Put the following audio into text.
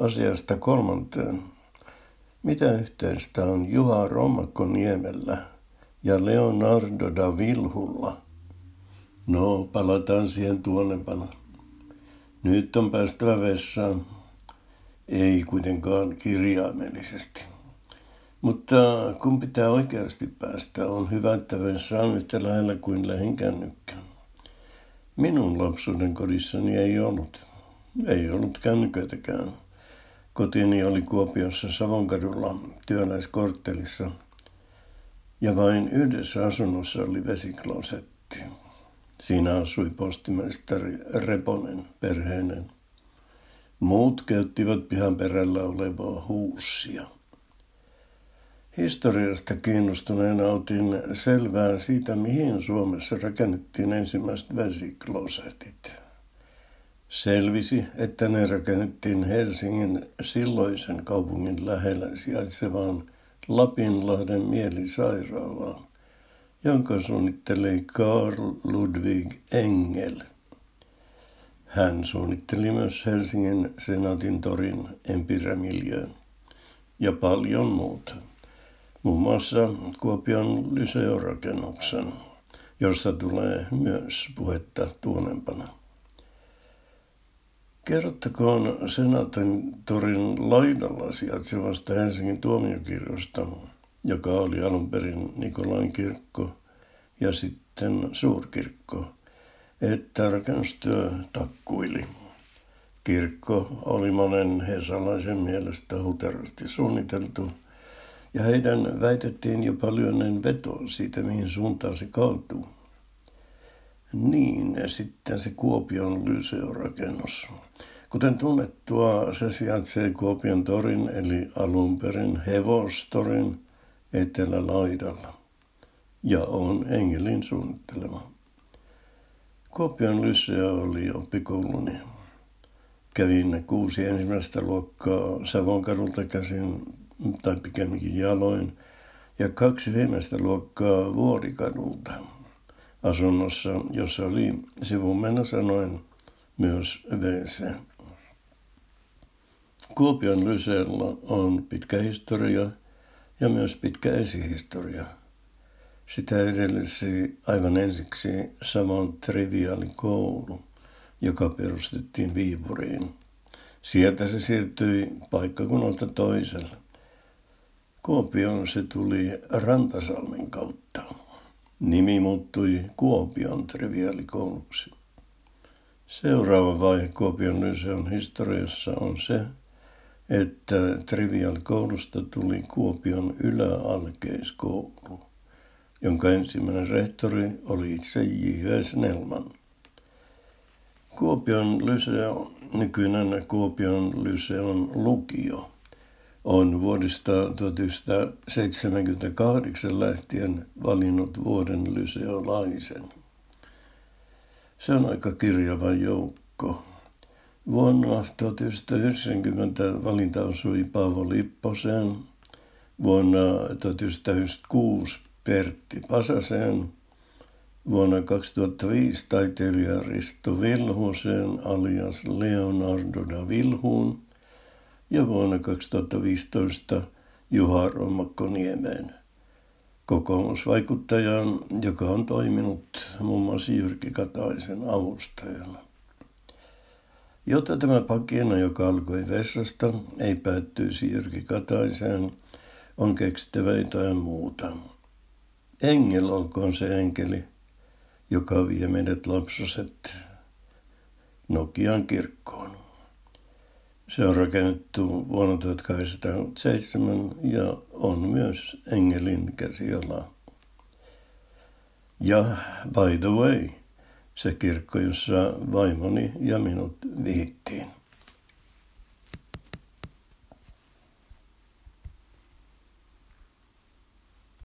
Asiasta kolmanteen. Mitä yhteistä on Juha Romakkoniemellä ja Leonardo da Vilhulla? No, palataan siihen tuonnepana. Nyt on päästävä vessaan. Ei kuitenkaan kirjaimellisesti. Mutta kun pitää oikeasti päästä, on hyvä, että vessa on yhtä lähellä kuin lähin kännykkä. Minun lapsuuden kodissani ei ollut. Ei ollut kännyköitäkään. Kotini oli Kuopiossa Savonkadulla työläiskorttelissa ja vain yhdessä asunnossa oli vesiklosetti. Siinä asui postimestari Reponen perheinen. Muut käyttivät pihan perällä olevaa huussia. Historiasta kiinnostuneena otin selvää siitä, mihin Suomessa rakennettiin ensimmäiset vesiklosetit. Selvisi, että ne rakennettiin Helsingin silloisen kaupungin lähellä sijaitsevaan Lapinlahden mielisairaalaan, jonka suunnitteli Karl Ludwig Engel. Hän suunnitteli myös Helsingin Senaatin torin Empirämiljöön ja paljon muuta. Muun muassa Kuopion lyseorakennuksen, josta tulee myös puhetta tuonempana. Kerrottakoon Senaatin torin laidalla sijaitsevasta Helsingin tuomiokirjosta, joka oli alun perin Nikolain kirkko ja sitten suurkirkko, että rakennustyö takkuili. Kirkko oli monen hesalaisen mielestä huterasti suunniteltu, ja heidän väitettiin jo paljon vetoa siitä, mihin suuntaan se kaatuu. Niin, ja sitten se Kuopion lyseorakennus. Kuten tunnettua, se sijaitsee Kuopion torin eli alun perin hevostorin etelälaidalla ja on Engelin suunnittelema. Kuopion lyseo oli oppikouluni. Kävin kuusi ensimmäistä luokkaa Savonkadulta käsin, tai pikemminkin jaloin, ja kaksi viimeistä luokkaa Vuorikadulta asunnossa, jossa oli sivumena sanoen myös WC. Kuopion Lyseellä on pitkä historia ja myös pitkä esihistoria. Sitä edellisi aivan ensiksi Savon triviaalikoulu, joka perustettiin Viipuriin. Sieltä se siirtyi paikkakunnalta toiselle. Kuopioon se tuli Rantasalmen kautta. Nimi muuttui Kuopion triviaalikouluksi. Seuraava vaihe Kuopion Lyseon historiassa on se, että triviaalikoulusta tuli Kuopion yläalkeiskoulu, jonka ensimmäinen rehtori oli itse J.V. Snellman. Kuopion Lyseo, nykyinen Kuopion Lyseon lukio, on vuodesta 1978 lähtien valinnut vuoden lyseolaisen. Se on aika kirjava joukko. Vuonna 1990 valinta osui Paavo Lipposeen, vuonna 1996 Pertti Pasaseen, vuonna 2005 taiteilija Risto Vilhuseen alias Leonardo da Vilhuun ja vuonna 2015 Juha Romakkoniemeen kokoomusvaikuttajan, joka on toiminut muun muassa Jyrki Kataisen avustajana. Jotta tämä pakina, joka alkoi vessasta, ei päättyisi Jyrki Kataiseen, on keksittävä jotain muuta. Engel olkoon se enkeli, joka vie meidät lapsoset Nokian kirkkoon. Se on rakennettu vuonna 1807 ja on myös Engelin käsiala. Ja by the way, se kirkko, jossa vaimoni ja minut viittiin.